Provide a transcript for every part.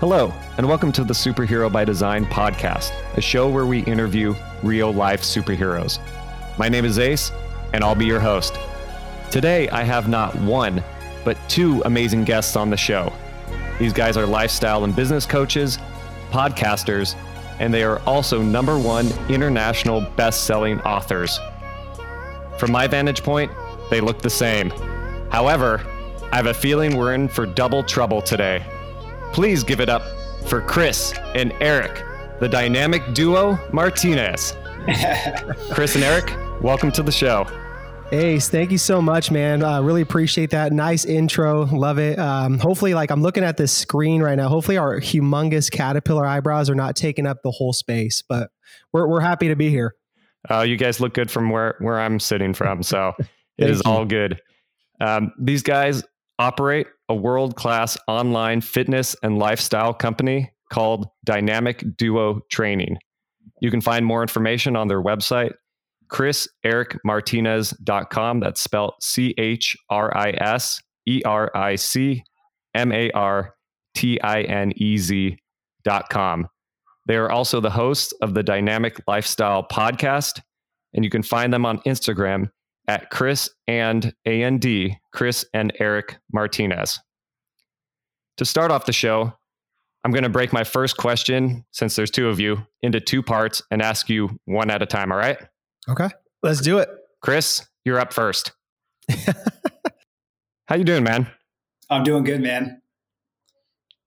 Hello, and welcome to the Superhero by Design podcast, a show where we interview real life superheroes. My name is Ace, and I'll be your host. Today, I have not one, but two amazing guests on the show. These guys are lifestyle and business coaches, podcasters, and they are also number one international best selling authors. From my vantage point, they look the same. However, I have a feeling we're in for double trouble today. Please give it up for Chris and Eric, the dynamic duo Martinez. Chris and Eric, welcome to the show. Ace, thank you so much, man. Uh, really appreciate that. Nice intro. Love it. Um, hopefully, like I'm looking at this screen right now. Hopefully, our humongous caterpillar eyebrows are not taking up the whole space, but we're, we're happy to be here. Uh, you guys look good from where, where I'm sitting from. So it is you. all good. Um, these guys operate a world class online fitness and lifestyle company called Dynamic Duo Training. You can find more information on their website, chrisericmartinez.com. That's spelled C H R I S E R I C M A R T I N E Z.com. They are also the hosts of the Dynamic Lifestyle podcast, and you can find them on Instagram at Chris and AND, Chris and Eric Martinez. To start off the show, I'm going to break my first question, since there's two of you, into two parts and ask you one at a time. All right? Okay, let's do it. Chris, you're up first. How you doing, man? I'm doing good, man.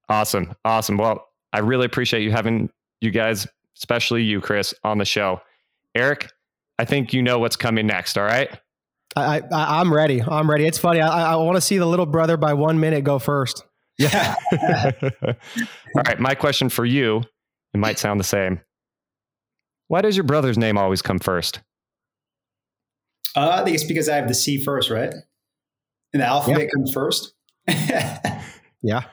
Awesome, awesome. Well, I really appreciate you having you guys, especially you, Chris, on the show. Eric, I think you know what's coming next. All right. I, I am ready. I'm ready. It's funny. I, I want to see the little brother by one minute go first. Yeah. All right. My question for you, it might sound the same. Why does your brother's name always come first? Uh, I think it's because I have the C first, right? And the alphabet yeah. comes first. yeah.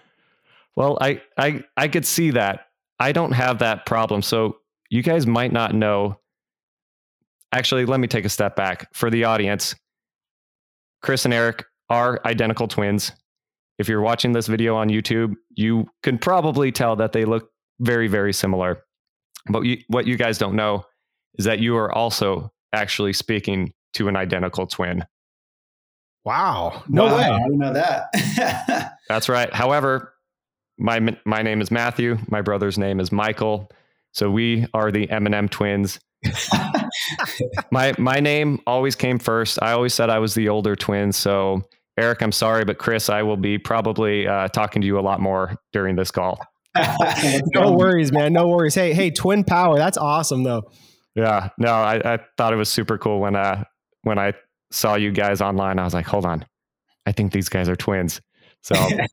Well, I, I I could see that. I don't have that problem. So you guys might not know. Actually, let me take a step back for the audience. Chris and Eric are identical twins. If you're watching this video on YouTube, you can probably tell that they look very, very similar. But you, what you guys don't know is that you are also actually speaking to an identical twin. Wow. No wow, way. I didn't know that. That's right. However, my my name is Matthew. My brother's name is Michael. So we are the M&M twins. my my name always came first. I always said I was the older twin. So Eric, I'm sorry, but Chris, I will be probably uh, talking to you a lot more during this call. no worries, man. No worries. Hey, hey, twin power. That's awesome, though. Yeah. No, I, I thought it was super cool when uh when I saw you guys online. I was like, hold on, I think these guys are twins. So, uh,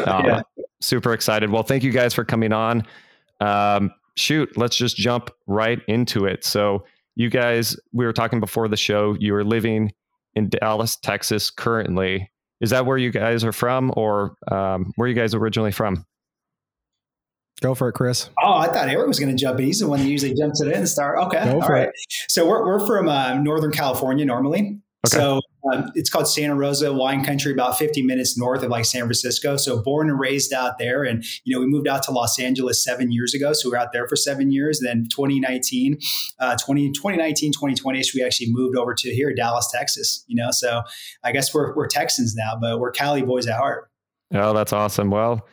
yeah. super excited. Well, thank you guys for coming on. Um, shoot, let's just jump right into it. So, you guys, we were talking before the show, you are living in Dallas, Texas currently. Is that where you guys are from, or um, where you guys originally from? Go for it, Chris. Oh, I thought Eric was going to jump in. He's the one that usually jumps it in and start. Okay, Go all right. It. So we're we're from uh, Northern California normally. Okay. So um, it's called Santa Rosa wine country, about 50 minutes north of like San Francisco. So born and raised out there. And, you know, we moved out to Los Angeles seven years ago. So we were out there for seven years. Then 2019, uh, 20, 2019, 2020 we actually moved over to here, Dallas, Texas, you know. So I guess we're, we're Texans now, but we're Cali boys at heart. Oh, that's awesome. Well,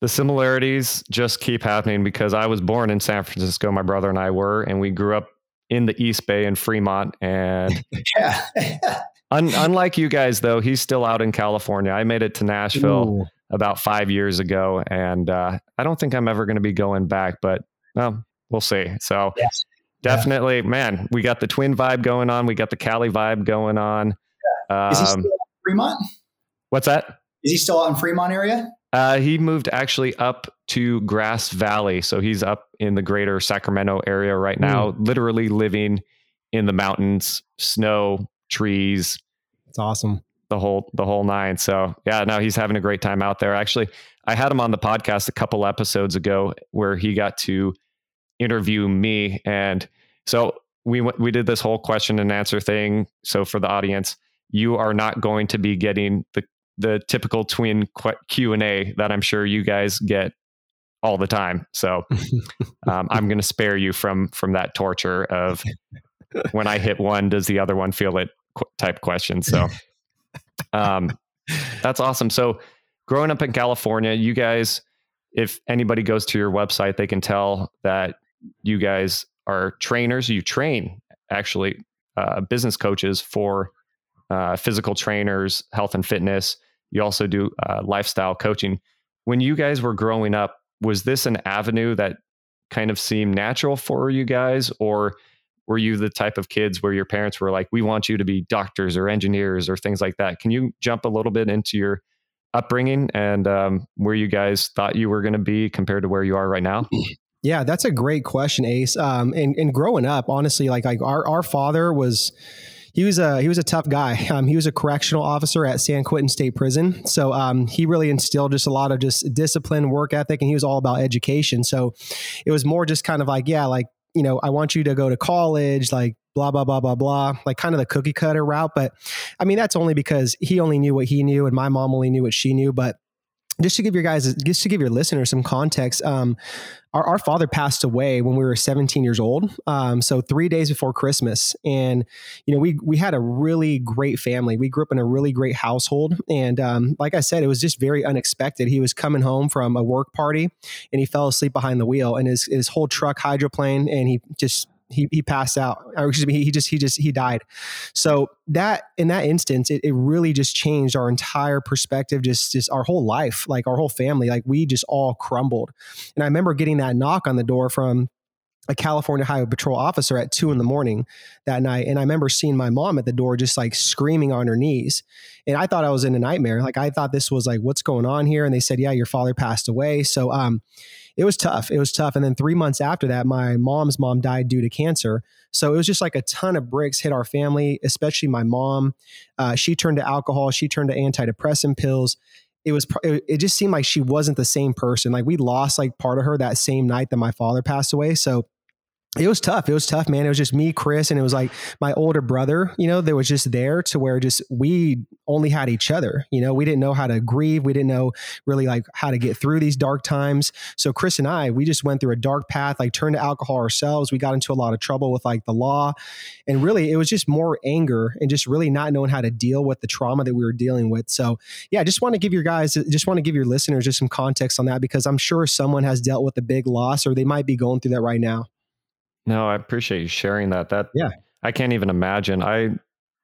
the similarities just keep happening because I was born in San Francisco. My brother and I were, and we grew up in the East Bay in Fremont. And yeah. un- unlike you guys, though, he's still out in California. I made it to Nashville Ooh. about five years ago, and uh, I don't think I'm ever going to be going back, but well, we'll see. So yes. definitely, yeah. man, we got the twin vibe going on. We got the Cali vibe going on. Yeah. Is he still um, Fremont? What's that? Is he still out in Fremont area? Uh, he moved actually up to Grass Valley. So he's up in the greater Sacramento area right now, mm. literally living in the mountains, snow, trees. It's awesome. The whole the whole nine. So yeah, no, he's having a great time out there. Actually, I had him on the podcast a couple episodes ago where he got to interview me, and so we we did this whole question and answer thing. So for the audience, you are not going to be getting the the typical twin Q and A that I'm sure you guys get all the time. So um, I'm going to spare you from from that torture of when I hit one, does the other one feel it type question. So um, that's awesome. So growing up in California, you guys, if anybody goes to your website, they can tell that you guys are trainers. You train actually uh, business coaches for uh, physical trainers, health and fitness. You also do uh, lifestyle coaching. When you guys were growing up, was this an avenue that kind of seemed natural for you guys, or were you the type of kids where your parents were like, "We want you to be doctors or engineers or things like that"? Can you jump a little bit into your upbringing and um, where you guys thought you were going to be compared to where you are right now? Yeah, that's a great question, Ace. Um, and, and growing up, honestly, like like our our father was he was a he was a tough guy. Um, he was a correctional officer at San Quentin State Prison, so um, he really instilled just a lot of just discipline, work ethic, and he was all about education. So it was more just kind of like, yeah, like you know, I want you to go to college, like blah blah blah blah blah, like kind of the cookie cutter route. But I mean, that's only because he only knew what he knew, and my mom only knew what she knew. But just to give your guys, just to give your listeners some context, um, our, our, father passed away when we were 17 years old. Um, so three days before Christmas, and you know we we had a really great family. We grew up in a really great household, and um, like I said, it was just very unexpected. He was coming home from a work party, and he fell asleep behind the wheel, and his his whole truck hydroplaned, and he just he, he passed out or excuse me he just he just he died so that in that instance it, it really just changed our entire perspective just just our whole life like our whole family like we just all crumbled and i remember getting that knock on the door from a California Highway Patrol officer at two in the morning that night. And I remember seeing my mom at the door just like screaming on her knees. And I thought I was in a nightmare. Like I thought this was like, what's going on here? And they said, yeah, your father passed away. So um, it was tough. It was tough. And then three months after that, my mom's mom died due to cancer. So it was just like a ton of bricks hit our family, especially my mom. Uh, she turned to alcohol. She turned to antidepressant pills. It was. It just seemed like she wasn't the same person. Like we lost like part of her that same night that my father passed away. So it was tough. It was tough, man. It was just me, Chris, and it was like my older brother, you know, that was just there to where just we only had each other. You know, we didn't know how to grieve. We didn't know really like how to get through these dark times. So Chris and I, we just went through a dark path, like turned to alcohol ourselves. We got into a lot of trouble with like the law. And really it was just more anger and just really not knowing how to deal with the trauma that we were dealing with. So yeah, I just want to give your guys, just want to give your listeners just some context on that because I'm sure someone has dealt with a big loss or they might be going through that right now. No, I appreciate you sharing that. That yeah, I can't even imagine. I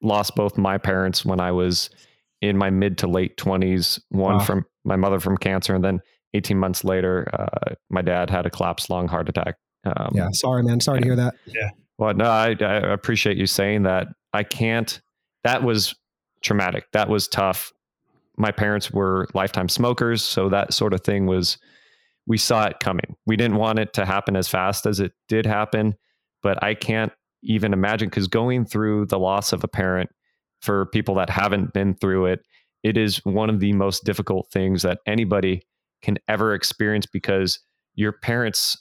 lost both my parents when I was in my mid to late twenties. One wow. from my mother from cancer, and then 18 months later, uh, my dad had a collapsed lung heart attack. Um, yeah, sorry, man. Sorry to hear that. Yeah. Well, no, I, I appreciate you saying that. I can't. That was traumatic. That was tough. My parents were lifetime smokers, so that sort of thing was we saw it coming. We didn't want it to happen as fast as it did happen, but I can't even imagine because going through the loss of a parent for people that haven't been through it, it is one of the most difficult things that anybody can ever experience because your parents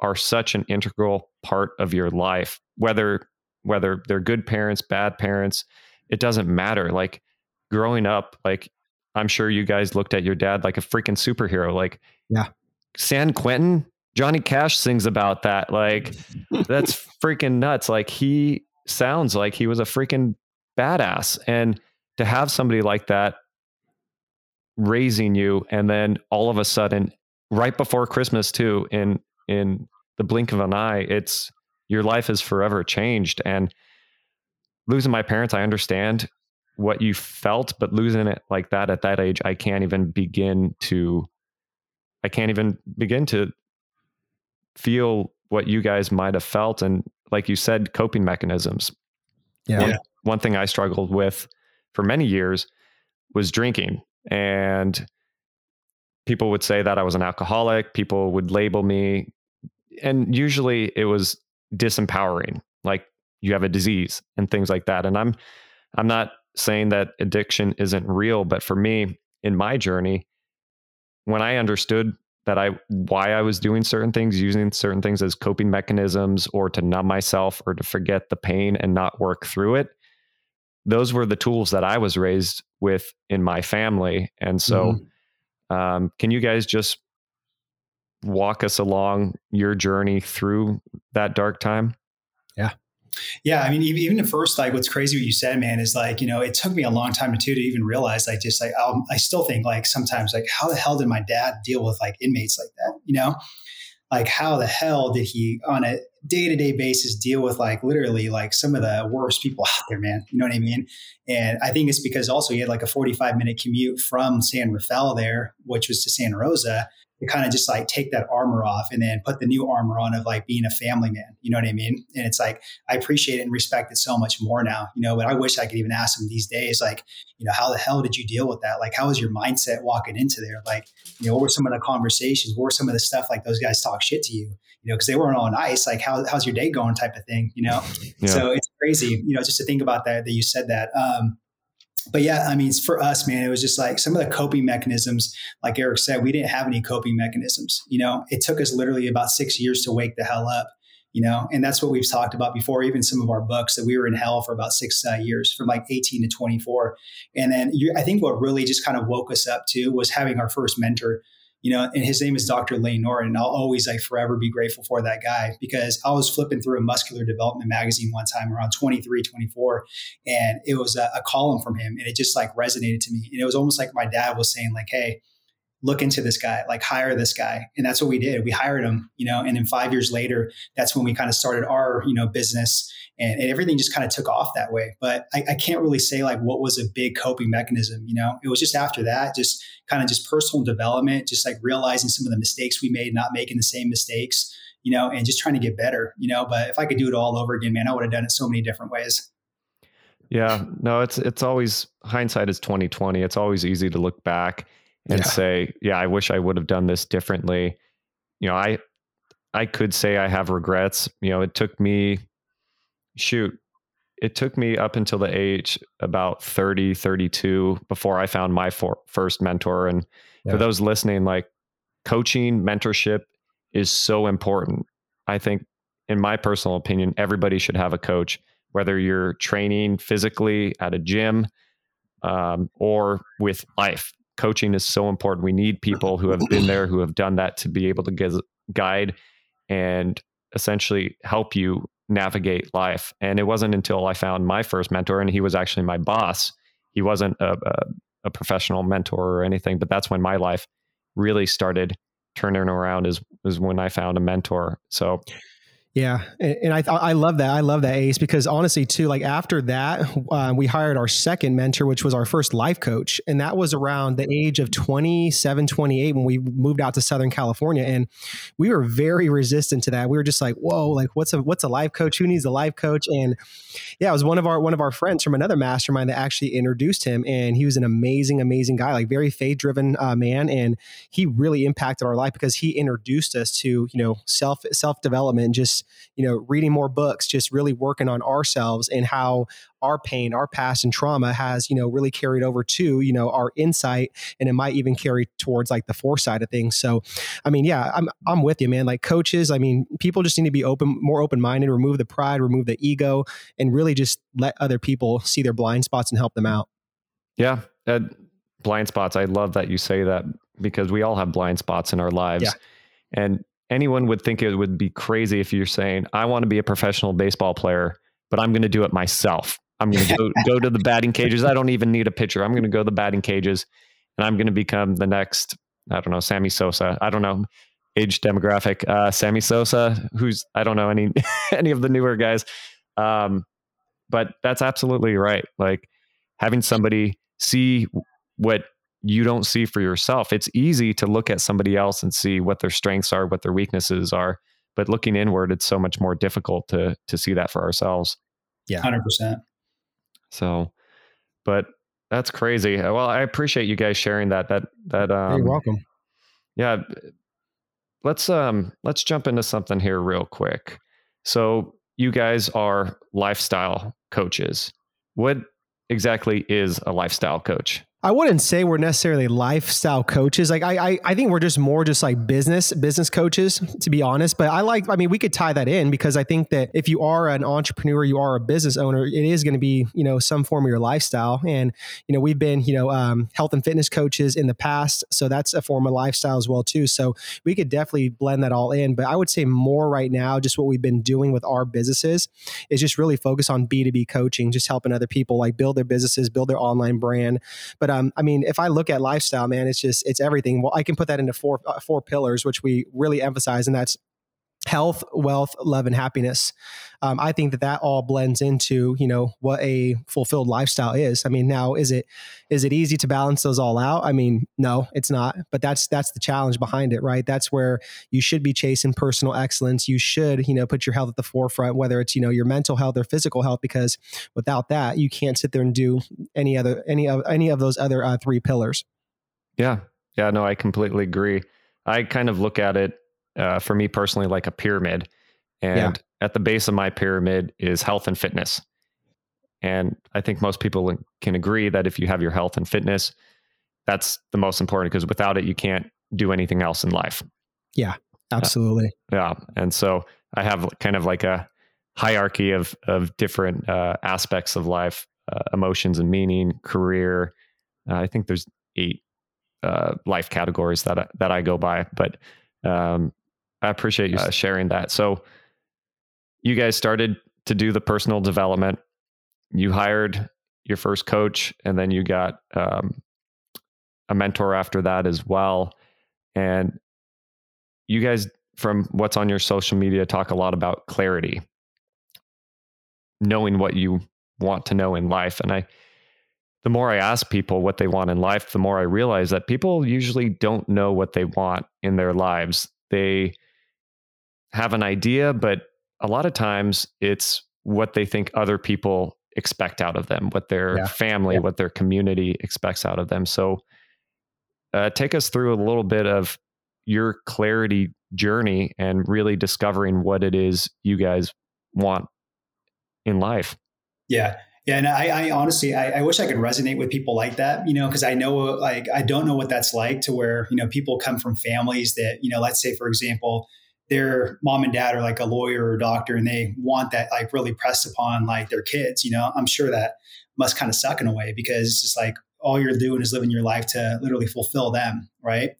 are such an integral part of your life whether whether they're good parents bad parents it doesn't matter. Like growing up like i'm sure you guys looked at your dad like a freaking superhero. Like yeah San Quentin, Johnny Cash sings about that. Like, that's freaking nuts. Like, he sounds like he was a freaking badass. And to have somebody like that raising you, and then all of a sudden, right before Christmas, too, in in the blink of an eye, it's your life is forever changed. And losing my parents, I understand what you felt, but losing it like that at that age, I can't even begin to I can't even begin to feel what you guys might have felt. And like you said, coping mechanisms. Yeah. One, one thing I struggled with for many years was drinking. And people would say that I was an alcoholic. People would label me. And usually it was disempowering, like you have a disease and things like that. And I'm I'm not saying that addiction isn't real, but for me, in my journey, when I understood that I why I was doing certain things, using certain things as coping mechanisms or to numb myself or to forget the pain and not work through it, those were the tools that I was raised with in my family. And so, mm-hmm. um, can you guys just walk us along your journey through that dark time? Yeah. Yeah, I mean, even at first, like what's crazy what you said, man, is like you know it took me a long time too to even realize. Like, just like um, I still think like sometimes like how the hell did my dad deal with like inmates like that? You know, like how the hell did he on a day to day basis deal with like literally like some of the worst people out there, man? You know what I mean? And I think it's because also he had like a forty five minute commute from San Rafael there, which was to Santa Rosa, to kind of just like take that armor off and then put the new armor on of like being a family man. You know what I mean? And it's like I appreciate it and respect it so much more now. You know, but I wish I could even ask him these days, like, you know, how the hell did you deal with that? Like, how was your mindset walking into there? Like, you know, what were some of the conversations? What were some of the stuff like those guys talk shit to you? You know, because they weren't all nice. Like, how, how's your day going? Type of thing. You know, yeah. so it's crazy. You know, just to think about that that you said that. Um, but yeah, I mean, for us, man, it was just like some of the coping mechanisms, like Eric said, we didn't have any coping mechanisms. You know, it took us literally about six years to wake the hell up, you know, and that's what we've talked about before, even some of our books that we were in hell for about six uh, years from like 18 to 24. And then you, I think what really just kind of woke us up too was having our first mentor you know, and his name is Dr. Layne Norton. And I'll always like forever be grateful for that guy because I was flipping through a muscular development magazine one time around 23, 24, and it was a, a column from him and it just like resonated to me. And it was almost like my dad was saying like, Hey, look into this guy, like hire this guy. And that's what we did. We hired him, you know, and then five years later, that's when we kind of started our, you know, business and, and everything just kind of took off that way. But I, I, can't really say like what was a big coping mechanism, you know, it was just after that, just kind of just personal development, just like realizing some of the mistakes we made, not making the same mistakes, you know, and just trying to get better, you know, but if I could do it all over again, man, I would have done it so many different ways. Yeah, no, it's, it's always hindsight is 2020. It's always easy to look back and yeah. say, yeah, I wish I would have done this differently. You know, I I could say I have regrets. You know, it took me shoot, it took me up until the age about 30, 32 before I found my for, first mentor and yeah. for those listening like coaching, mentorship is so important. I think in my personal opinion, everybody should have a coach whether you're training physically at a gym um, or with life coaching is so important. We need people who have been there, who have done that to be able to guide and essentially help you navigate life. And it wasn't until I found my first mentor, and he was actually my boss. He wasn't a, a, a professional mentor or anything, but that's when my life really started turning around. Is was when I found a mentor. So yeah, and I I love that. I love that Ace because honestly, too, like after that, uh, we hired our second mentor, which was our first life coach, and that was around the age of 27, 28 when we moved out to Southern California, and we were very resistant to that. We were just like, "Whoa, like what's a what's a life coach? Who needs a life coach?" And yeah, it was one of our one of our friends from another mastermind that actually introduced him, and he was an amazing, amazing guy, like very faith driven uh, man, and he really impacted our life because he introduced us to you know self self development, just you know, reading more books, just really working on ourselves and how our pain, our past and trauma has, you know, really carried over to, you know, our insight and it might even carry towards like the foresight of things. So, I mean, yeah, I'm, I'm with you, man. Like coaches, I mean, people just need to be open, more open minded, remove the pride, remove the ego, and really just let other people see their blind spots and help them out. Yeah. Uh, blind spots. I love that you say that because we all have blind spots in our lives. Yeah. And anyone would think it would be crazy if you're saying, I want to be a professional baseball player, but I'm going to do it myself. I'm going to go, go to the batting cages. I don't even need a pitcher. I'm going to go to the batting cages and I'm going to become the next, I don't know, Sammy Sosa. I don't know, age demographic. Uh, Sammy Sosa, who's, I don't know any, any of the newer guys. Um, but that's absolutely right. Like having somebody see what you don't see for yourself. It's easy to look at somebody else and see what their strengths are, what their weaknesses are, but looking inward, it's so much more difficult to to see that for ourselves. Yeah, hundred percent. So, but that's crazy. Well, I appreciate you guys sharing that. That that um, you're welcome. Yeah, let's um let's jump into something here real quick. So, you guys are lifestyle coaches. What exactly is a lifestyle coach? I wouldn't say we're necessarily lifestyle coaches. Like I, I, I think we're just more just like business business coaches, to be honest. But I like, I mean, we could tie that in because I think that if you are an entrepreneur, you are a business owner, it is going to be you know some form of your lifestyle. And you know we've been you know um, health and fitness coaches in the past, so that's a form of lifestyle as well too. So we could definitely blend that all in. But I would say more right now, just what we've been doing with our businesses is just really focus on B two B coaching, just helping other people like build their businesses, build their online brand. But but um, I mean, if I look at lifestyle, man, it's just it's everything. Well, I can put that into four uh, four pillars, which we really emphasize, and that's health, wealth, love, and happiness. Um, I think that that all blends into you know what a fulfilled lifestyle is. I mean, now is it is it easy to balance those all out? I mean, no, it's not. But that's that's the challenge behind it, right? That's where you should be chasing personal excellence. You should you know put your health at the forefront, whether it's you know your mental health or physical health, because without that, you can't sit there and do any other any of any of those other uh, three pillars. Yeah, yeah, no, I completely agree. I kind of look at it uh, for me personally like a pyramid. And yeah. at the base of my pyramid is health and fitness. And I think most people can agree that if you have your health and fitness, that's the most important because without it, you can't do anything else in life. Yeah, absolutely. Uh, yeah. And so I have kind of like a hierarchy of, of different uh, aspects of life uh, emotions and meaning, career. Uh, I think there's eight uh, life categories that I, that I go by, but um, I appreciate you uh, sharing that. So, you guys started to do the personal development. You hired your first coach, and then you got um, a mentor after that as well. And you guys, from what's on your social media, talk a lot about clarity, knowing what you want to know in life. And I, the more I ask people what they want in life, the more I realize that people usually don't know what they want in their lives. They have an idea, but a lot of times it's what they think other people expect out of them, what their yeah. family, yeah. what their community expects out of them. So, uh, take us through a little bit of your clarity journey and really discovering what it is you guys want in life. Yeah. Yeah, and I, I honestly, I, I, wish I could resonate with people like that, you know, because I know, like, I don't know what that's like to where you know people come from families that, you know, let's say, for example, their mom and dad are like a lawyer or a doctor and they want that like really pressed upon like their kids you know? I'm sure that must kind of suck in a way because it's just like all you're doing is living your life to literally fulfill them right?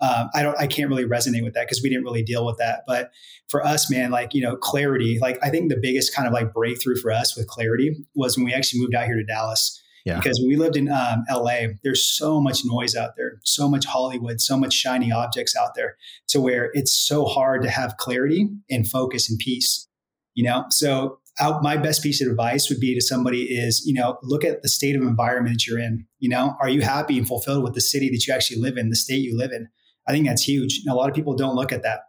Um, i don't i can't really resonate with that because we didn't really deal with that but for us man like you know clarity like i think the biggest kind of like breakthrough for us with clarity was when we actually moved out here to dallas yeah. Because we lived in um, LA, there's so much noise out there, so much Hollywood, so much shiny objects out there, to where it's so hard to have clarity and focus and peace. You know, so my best piece of advice would be to somebody is, you know, look at the state of environment that you're in. You know, are you happy and fulfilled with the city that you actually live in, the state you live in? I think that's huge. And a lot of people don't look at that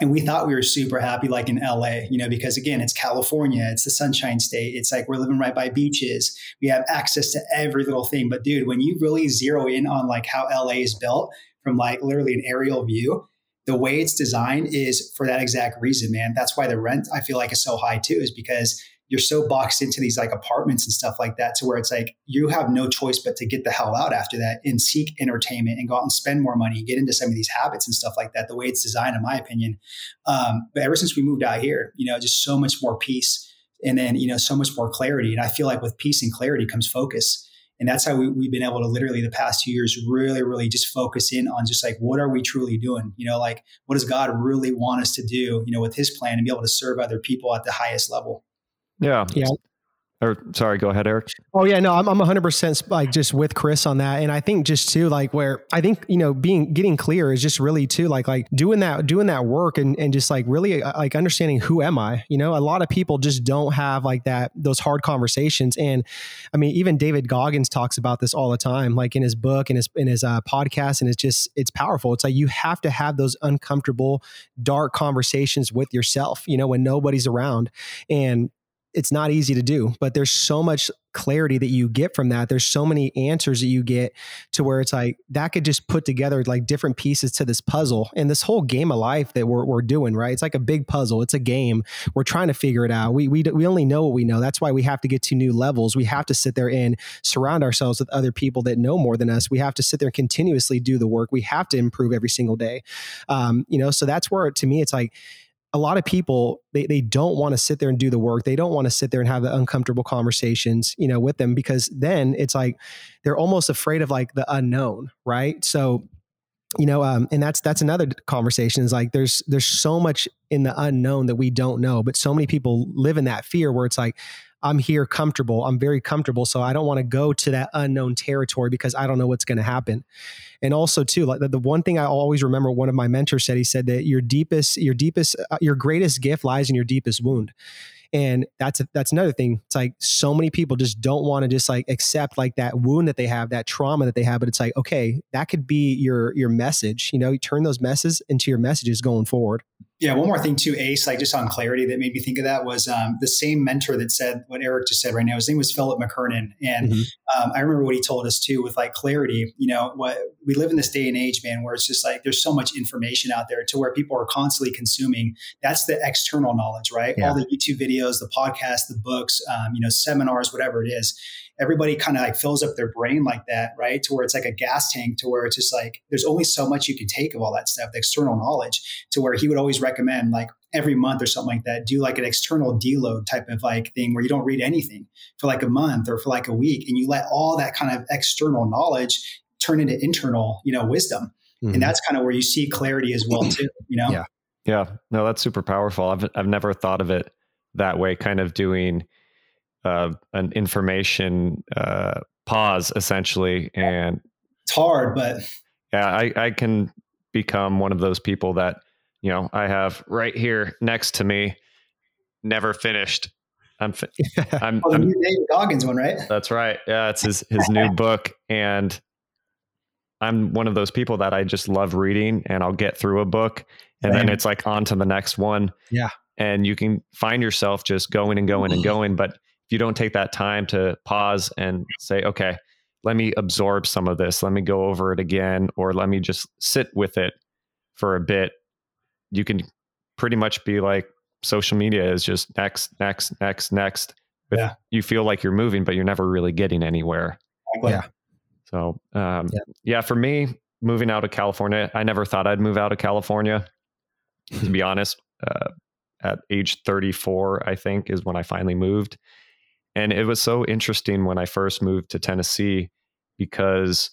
and we thought we were super happy like in LA, you know, because again, it's California, it's the sunshine state. It's like we're living right by beaches. We have access to every little thing. But dude, when you really zero in on like how LA is built from like literally an aerial view, the way it's designed is for that exact reason, man. That's why the rent I feel like is so high too, is because you're so boxed into these like apartments and stuff like that to where it's like you have no choice but to get the hell out after that and seek entertainment and go out and spend more money, get into some of these habits and stuff like that, the way it's designed, in my opinion. Um, but ever since we moved out here, you know, just so much more peace and then, you know, so much more clarity. And I feel like with peace and clarity comes focus. And that's how we, have been able to literally the past two years really, really just focus in on just like, what are we truly doing? You know, like, what does God really want us to do, you know, with his plan and be able to serve other people at the highest level? Yeah. Yeah. Or sorry, go ahead, Eric. Oh yeah, no, I'm I'm 100 percent like just with Chris on that, and I think just too like where I think you know being getting clear is just really too like like doing that doing that work and and just like really uh, like understanding who am I? You know, a lot of people just don't have like that those hard conversations, and I mean even David Goggins talks about this all the time, like in his book and his in his uh, podcast, and it's just it's powerful. It's like you have to have those uncomfortable, dark conversations with yourself, you know, when nobody's around, and it's not easy to do, but there's so much clarity that you get from that. There's so many answers that you get to where it's like that could just put together like different pieces to this puzzle and this whole game of life that we're, we're doing, right? It's like a big puzzle. It's a game. We're trying to figure it out. We, we, we only know what we know. That's why we have to get to new levels. We have to sit there and surround ourselves with other people that know more than us. We have to sit there and continuously do the work. We have to improve every single day. Um, you know, so that's where to me, it's like, a lot of people they, they don't want to sit there and do the work. They don't want to sit there and have the uncomfortable conversations you know with them because then it's like they're almost afraid of like the unknown right? So you know um, and that's that's another conversation is like there's there's so much in the unknown that we don't know but so many people live in that fear where it's like I'm here comfortable. I'm very comfortable. So I don't want to go to that unknown territory because I don't know what's going to happen. And also too, like the, the, one thing I always remember one of my mentors said, he said that your deepest, your deepest, uh, your greatest gift lies in your deepest wound. And that's a, that's another thing. It's like so many people just don't want to just like accept like that wound that they have, that trauma that they have. But it's like, okay, that could be your your message. You know, you turn those messes into your messages going forward. Yeah, one more thing too, Ace, like just on clarity that made me think of that was um, the same mentor that said what Eric just said right now. His name was Philip McKernan. And mm-hmm. um, I remember what he told us too with like clarity, you know, what we live in this day and age, man, where it's just like there's so much information out there to where people are constantly consuming. That's the external knowledge, right? Yeah. All the YouTube videos, the podcasts, the books, um, you know, seminars, whatever it is everybody kind of like fills up their brain like that, right? To where it's like a gas tank, to where it's just like there's only so much you can take of all that stuff, the external knowledge, to where he would always recommend like every month or something like that, do like an external deload type of like thing where you don't read anything for like a month or for like a week, and you let all that kind of external knowledge turn into internal, you know, wisdom. Mm-hmm. And that's kind of where you see clarity as well too, you know? Yeah. Yeah. No, that's super powerful. I've I've never thought of it that way, kind of doing uh, an information uh, pause essentially, and it's hard, but yeah, I, I can become one of those people that you know I have right here next to me, never finished. I'm, fi- I'm, oh, the I'm, new David Goggins one, right? That's right. Yeah, it's his his new book, and I'm one of those people that I just love reading, and I'll get through a book, and then it's like on to the next one. Yeah, and you can find yourself just going and going and going, but if you don't take that time to pause and say, okay, let me absorb some of this, let me go over it again, or let me just sit with it for a bit, you can pretty much be like social media is just next, next, next, next. Yeah. You feel like you're moving, but you're never really getting anywhere. Yeah. So, um, yeah. yeah, for me, moving out of California, I never thought I'd move out of California, to be honest. Uh, at age 34, I think, is when I finally moved. And it was so interesting when I first moved to Tennessee because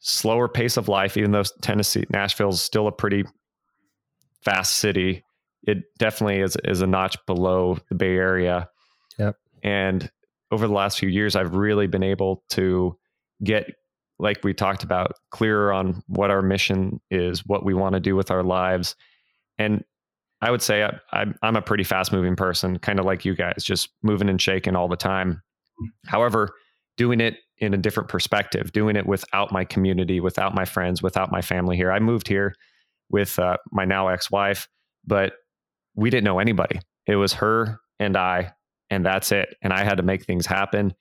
slower pace of life, even though Tennessee, Nashville is still a pretty fast city, it definitely is, is a notch below the Bay Area. Yep. And over the last few years, I've really been able to get, like we talked about, clearer on what our mission is, what we want to do with our lives. And I would say I, am a pretty fast moving person, kind of like you guys, just moving and shaking all the time. However, doing it in a different perspective, doing it without my community, without my friends, without my family here. I moved here with uh, my now ex wife, but we didn't know anybody. It was her and I, and that's it. And I had to make things happen.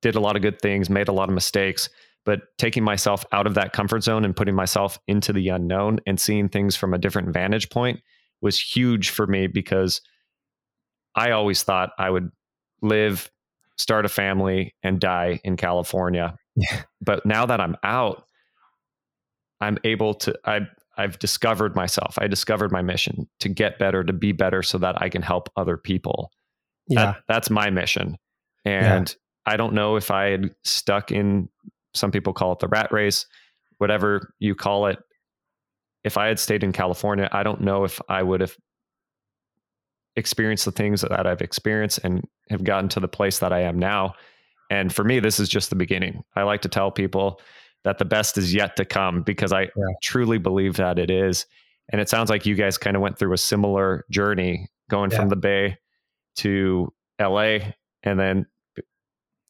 Did a lot of good things, made a lot of mistakes, but taking myself out of that comfort zone and putting myself into the unknown and seeing things from a different vantage point was huge for me because I always thought I would live, start a family, and die in California. Yeah. But now that I'm out, I'm able to I I've discovered myself. I discovered my mission to get better, to be better so that I can help other people. Yeah. That, that's my mission. And yeah. I don't know if I had stuck in some people call it the rat race, whatever you call it if I had stayed in California, I don't know if I would have experienced the things that I've experienced and have gotten to the place that I am now. And for me, this is just the beginning. I like to tell people that the best is yet to come because I yeah. truly believe that it is. And it sounds like you guys kind of went through a similar journey going yeah. from the Bay to LA and then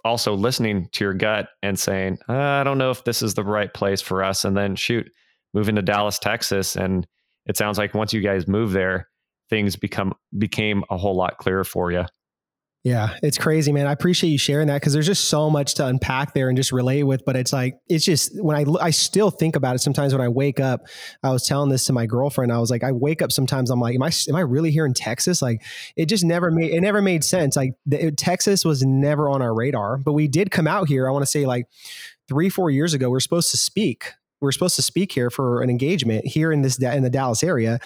also listening to your gut and saying, I don't know if this is the right place for us. And then shoot, moving to Dallas, Texas. And it sounds like once you guys move there, things become became a whole lot clearer for you. Yeah, it's crazy, man. I appreciate you sharing that because there's just so much to unpack there and just relate with. But it's like it's just when I I still think about it sometimes when I wake up. I was telling this to my girlfriend. I was like, I wake up sometimes. I'm like, am I am I really here in Texas? Like, it just never made it never made sense. Like, the, Texas was never on our radar, but we did come out here. I want to say like three four years ago. We are supposed to speak we were supposed to speak here for an engagement here in this in the Dallas area,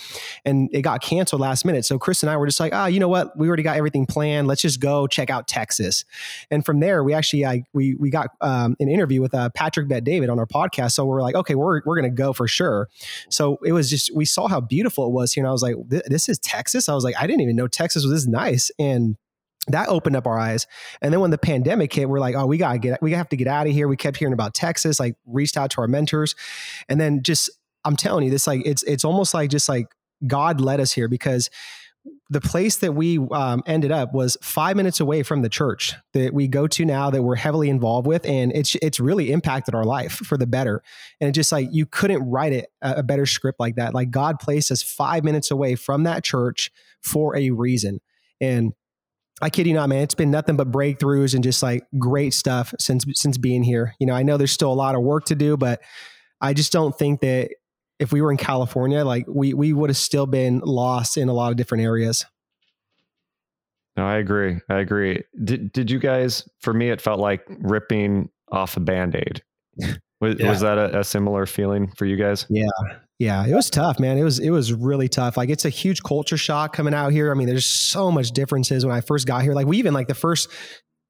and it got canceled last minute. So Chris and I were just like, ah, you know what? We already got everything planned. Let's just go check out Texas. And from there, we actually I, we we got um, an interview with uh, Patrick Bet David on our podcast. So we're like, okay, we're we're gonna go for sure. So it was just we saw how beautiful it was here, and I was like, this is Texas. I was like, I didn't even know Texas was this nice, and that opened up our eyes. And then when the pandemic hit, we're like, oh, we gotta get, we have to get out of here. We kept hearing about Texas, like reached out to our mentors, and then just, I'm telling you, this like it's it's almost like just like God led us here because the place that we um, ended up was five minutes away from the church that we go to now that we're heavily involved with and it's it's really impacted our life for the better and it just like you couldn't write it a, a better script like that like god placed us five minutes away from that church for a reason and I kid you not, man. It's been nothing but breakthroughs and just like great stuff since since being here. You know, I know there's still a lot of work to do, but I just don't think that if we were in California, like we we would have still been lost in a lot of different areas. No, I agree. I agree. Did did you guys? For me, it felt like ripping off a band aid. Was, yeah. was that a, a, similar feeling for you guys? Yeah, yeah, it was tough, man. It was it was really tough. Like it's a huge culture shock coming out here. I mean, there's so much differences when I first got here. Like we even like the first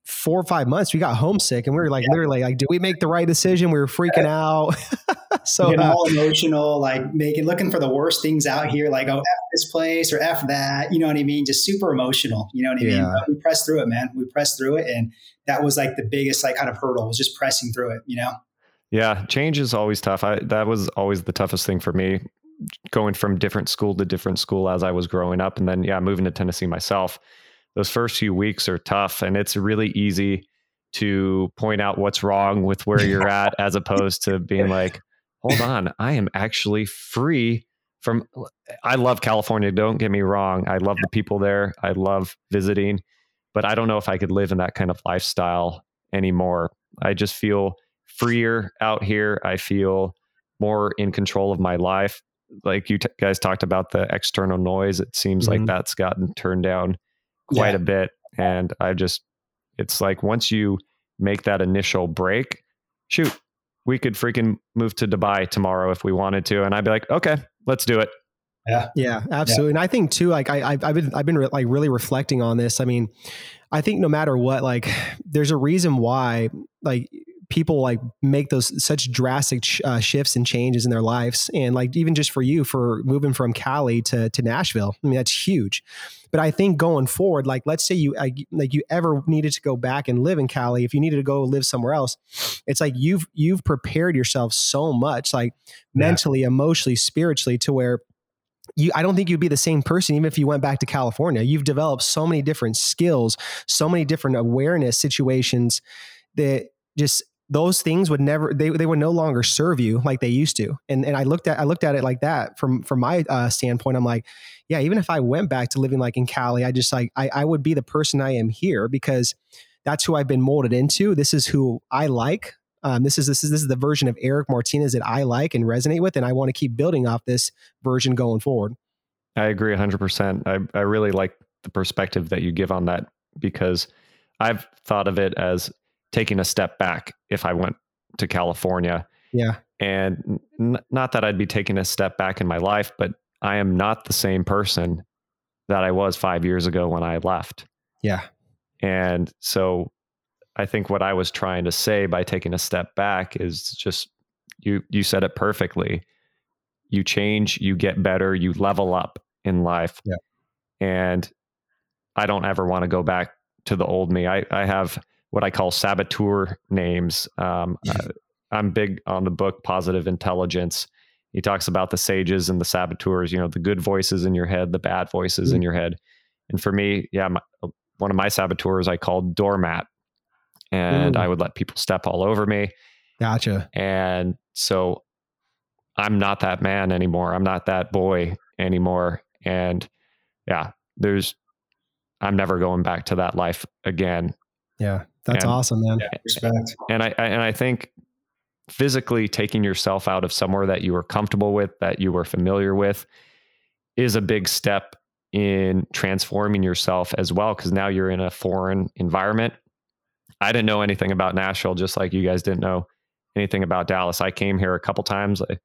four or five months, we got homesick and we were like yeah. literally like, did we make the right decision? We were freaking out. so uh, all emotional, like making looking for the worst things out here, like oh f this place or f that. You know what I mean? Just super emotional. You know what I yeah. mean? But we pressed through it, man. We pressed through it, and that was like the biggest like kind of hurdle was just pressing through it. You know. Yeah, change is always tough. I, that was always the toughest thing for me, going from different school to different school as I was growing up, and then yeah, moving to Tennessee myself. Those first few weeks are tough, and it's really easy to point out what's wrong with where you're at, as opposed to being like, "Hold on, I am actually free from." I love California. Don't get me wrong. I love the people there. I love visiting, but I don't know if I could live in that kind of lifestyle anymore. I just feel freer out here. I feel more in control of my life. Like you t- guys talked about the external noise, it seems mm-hmm. like that's gotten turned down quite yeah. a bit. And I just, it's like once you make that initial break, shoot, we could freaking move to Dubai tomorrow if we wanted to. And I'd be like, okay, let's do it. Yeah. Yeah, absolutely. Yeah. And I think too, like I, I've been, I've been re- like really reflecting on this. I mean, I think no matter what, like there's a reason why, like people like make those such drastic uh, shifts and changes in their lives. And like even just for you for moving from cali to, to nashville i mean that's huge. But i think going forward like let's say you like you ever needed to go back and live in cali if you needed to go live somewhere else it's like you've you've prepared yourself so much like mentally emotionally spiritually to where you, I don't think you'd be the same person even if you went back to California. You've developed so many different skills, so many different awareness situations that just those things would never they, they would no longer serve you like they used to. And and i looked at i looked at it like that from from my uh, standpoint. I'm like yeah even if i went back to living like in cali i just like I, I would be the person i am here because that's who i've been molded into. This is who i like. Um, this is this is this is the version of eric martinez that i like and resonate with and i want to keep building off this version going forward. I agree 100% i, I really like the perspective that you give on that because i've thought of it as taking a step back if I went to California. Yeah. And n- not that I'd be taking a step back in my life, but I am not the same person that I was five years ago when I left. Yeah. And so I think what I was trying to say by taking a step back is just you you said it perfectly. You change, you get better, you level up in life. Yeah. And I don't ever want to go back to the old me. I, I have what I call saboteur names. Um, uh, I'm big on the book Positive Intelligence. He talks about the sages and the saboteurs, you know, the good voices in your head, the bad voices mm-hmm. in your head. And for me, yeah, my, one of my saboteurs I called doormat. And. I would let people step all over me. Gotcha. And so I'm not that man anymore. I'm not that boy anymore. And yeah, there's, I'm never going back to that life again. Yeah. That's and, awesome, man. Yeah, respect. And I, and I think physically taking yourself out of somewhere that you were comfortable with, that you were familiar with, is a big step in transforming yourself as well. Cause now you're in a foreign environment. I didn't know anything about Nashville, just like you guys didn't know anything about Dallas. I came here a couple times. I,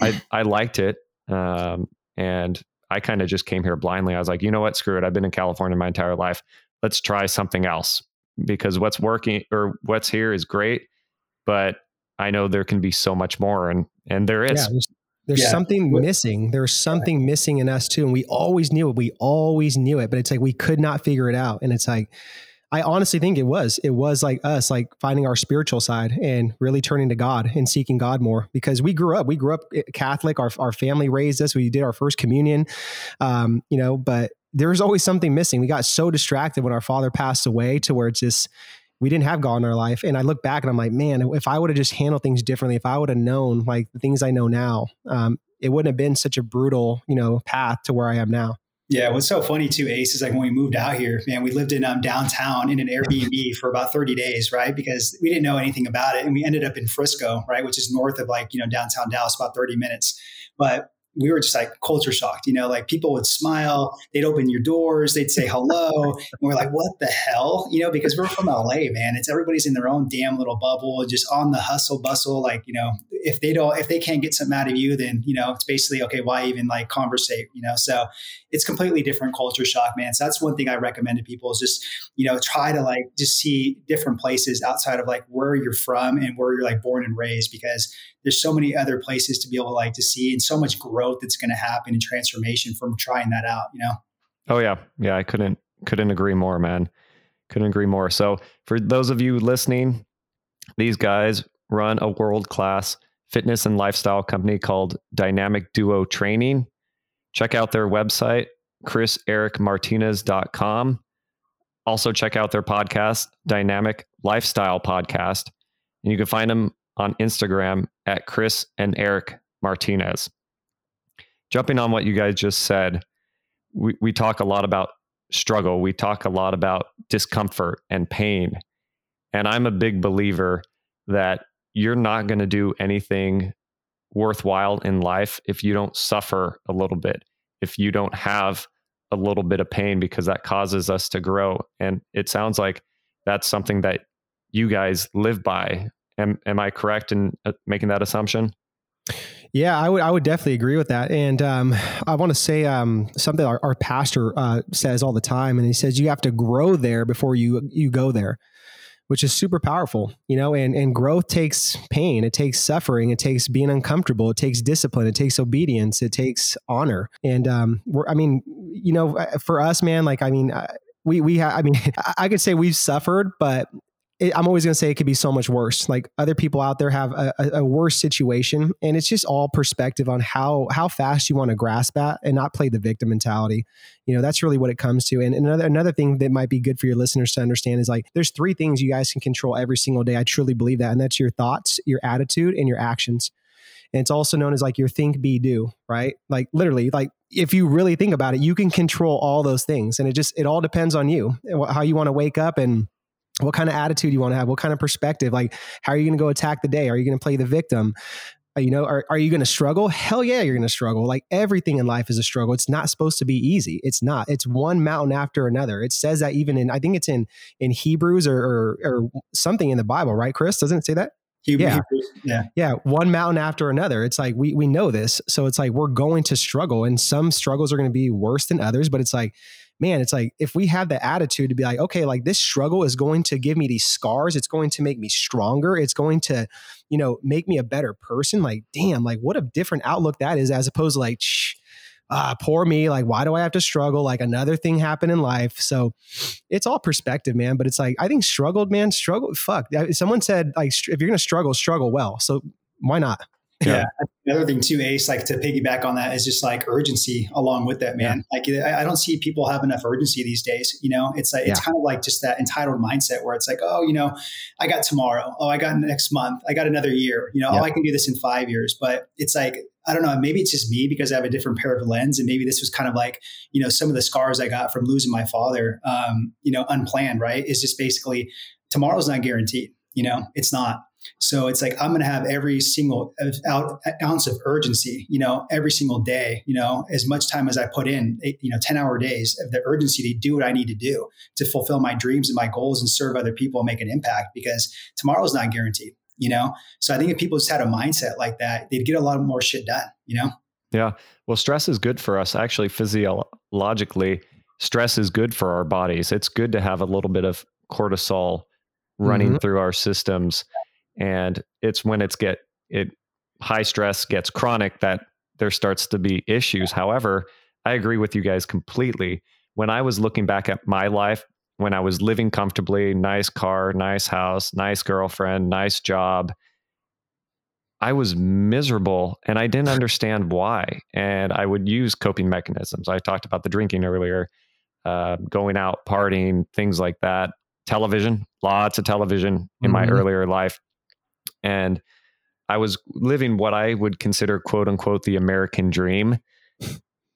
I, I liked it. Um, and I kind of just came here blindly. I was like, you know what? Screw it. I've been in California my entire life. Let's try something else because what's working or what's here is great, but I know there can be so much more, and and there is. Yeah, there's, there's yeah. something missing. There's something missing in us too, and we always knew it. We always knew it, but it's like we could not figure it out. And it's like, I honestly think it was. It was like us, like finding our spiritual side and really turning to God and seeking God more. Because we grew up, we grew up eh, Catholic. Our our family raised us. We did our first communion, um, you know. But there was always something missing. We got so distracted when our father passed away to where it's just we didn't have God in our life. And I look back and I'm like, man, if I would have just handled things differently, if I would have known like the things I know now, um, it wouldn't have been such a brutal, you know, path to where I am now. Yeah, what's so funny too, Ace, is like when we moved out here, man, we lived in um, downtown in an Airbnb for about 30 days, right? Because we didn't know anything about it. And we ended up in Frisco, right? Which is north of like, you know, downtown Dallas, about 30 minutes. But we were just like culture shocked, you know, like people would smile, they'd open your doors, they'd say hello. and we're like, what the hell? You know, because we're from LA, man. It's everybody's in their own damn little bubble, just on the hustle bustle. Like, you know, if they don't, if they can't get something out of you, then, you know, it's basically, okay, why even like conversate, you know? So it's completely different culture shock, man. So that's one thing I recommend to people is just, you know, try to like just see different places outside of like where you're from and where you're like born and raised, because there's so many other places to be able to like to see and so much growth that's going to happen and transformation from trying that out, you know? Oh yeah. Yeah. I couldn't, couldn't agree more, man. Couldn't agree more. So for those of you listening, these guys run a world-class fitness and lifestyle company called Dynamic Duo Training. Check out their website, chrisericmartinez.com. Also, check out their podcast, Dynamic Lifestyle Podcast. And you can find them on Instagram at Chris and Eric Martinez. Jumping on what you guys just said, we, we talk a lot about struggle. We talk a lot about discomfort and pain. And I'm a big believer that you're not going to do anything worthwhile in life if you don't suffer a little bit, if you don't have a little bit of pain, because that causes us to grow. And it sounds like that's something that you guys live by. Am, am I correct in uh, making that assumption? Yeah, I would I would definitely agree with that. And um, I want to say um, something our, our pastor uh, says all the time, and he says you have to grow there before you you go there which is super powerful, you know, and, and growth takes pain. It takes suffering. It takes being uncomfortable. It takes discipline. It takes obedience. It takes honor. And, um, we're, I mean, you know, for us, man, like, I mean, uh, we, we, ha- I mean, I could say we've suffered, but it, I'm always going to say it could be so much worse. Like other people out there have a, a, worse situation, and it's just all perspective on how how fast you want to grasp at and not play the victim mentality. You know, that's really what it comes to. And another another thing that might be good for your listeners to understand is like there's three things you guys can control every single day. I truly believe that, and that's your thoughts, your attitude, and your actions. And it's also known as like your think, be, do, right? Like literally, like if you really think about it, you can control all those things, and it just it all depends on you, how you want to wake up and what kind of attitude you want to have? What kind of perspective? Like how are you going to go attack the day? Are you going to play the victim? Uh, you know are, are you going to struggle? Hell yeah you're going to struggle. Like everything in life is a struggle. It's not supposed to be easy. It's not. It's one mountain after another. It says that even in i think it's in in hebrews or or, or something in the bible right chris? Doesn't it say that? Yeah. yeah. Yeah. One mountain after another. It's like we we know this. So it's like we're going to struggle and some struggles are going to be worse than others, but it's like man, it's like if we have the attitude to be like, okay, like this struggle is going to give me these scars, it's going to make me stronger, it's going to, you know, make me a better person. Like, damn, like what a different outlook that is as opposed to like, shh, ah, poor me. Like, why do I have to struggle? Like another thing happened in life. So it's all perspective, man. But it's like, I think struggled, man, struggle. Fuck. Someone said, like, if you're going to struggle, struggle well. So why not? Yeah. yeah. Another thing too, Ace, like to piggyback on that is just like urgency along with that, man. Yeah. Like I don't see people have enough urgency these days. You know, it's like, it's kind of like just that entitled mindset where it's like, oh, you know, I got tomorrow. Oh, I got next month. I got another year. You know, oh, I can do this in five years. But it's like I don't know, maybe it's just me because I have a different pair of lens. And maybe this was kind of like, you know, some of the scars I got from losing my father, um, you know, unplanned, right? Is just basically tomorrow's not guaranteed, you know, it's not. So it's like I'm going to have every single uh, uh, ounce of urgency, you know, every single day, you know, as much time as I put in, eh, you know, 10 hour days of the urgency to do what I need to do to fulfill my dreams and my goals and serve other people and make an impact because tomorrow is not guaranteed, you know? So I think if people just had a mindset like that, they'd get a lot more shit done, you know? Yeah. Well, stress is good for us. Actually, physiologically, stress is good for our bodies. It's good to have a little bit of cortisol running mm-hmm. through our systems and it's when it's get it high stress gets chronic that there starts to be issues. However i agree with you guys completely. When i was looking back at my life when i was living comfortably nice car nice house nice girlfriend nice job i was miserable and i didn't understand why. And i would use coping mechanisms. I talked about the drinking earlier uh, going out partying things like that. Television lots of television in mm-hmm. my earlier life and I was living what I would consider quote unquote the American dream.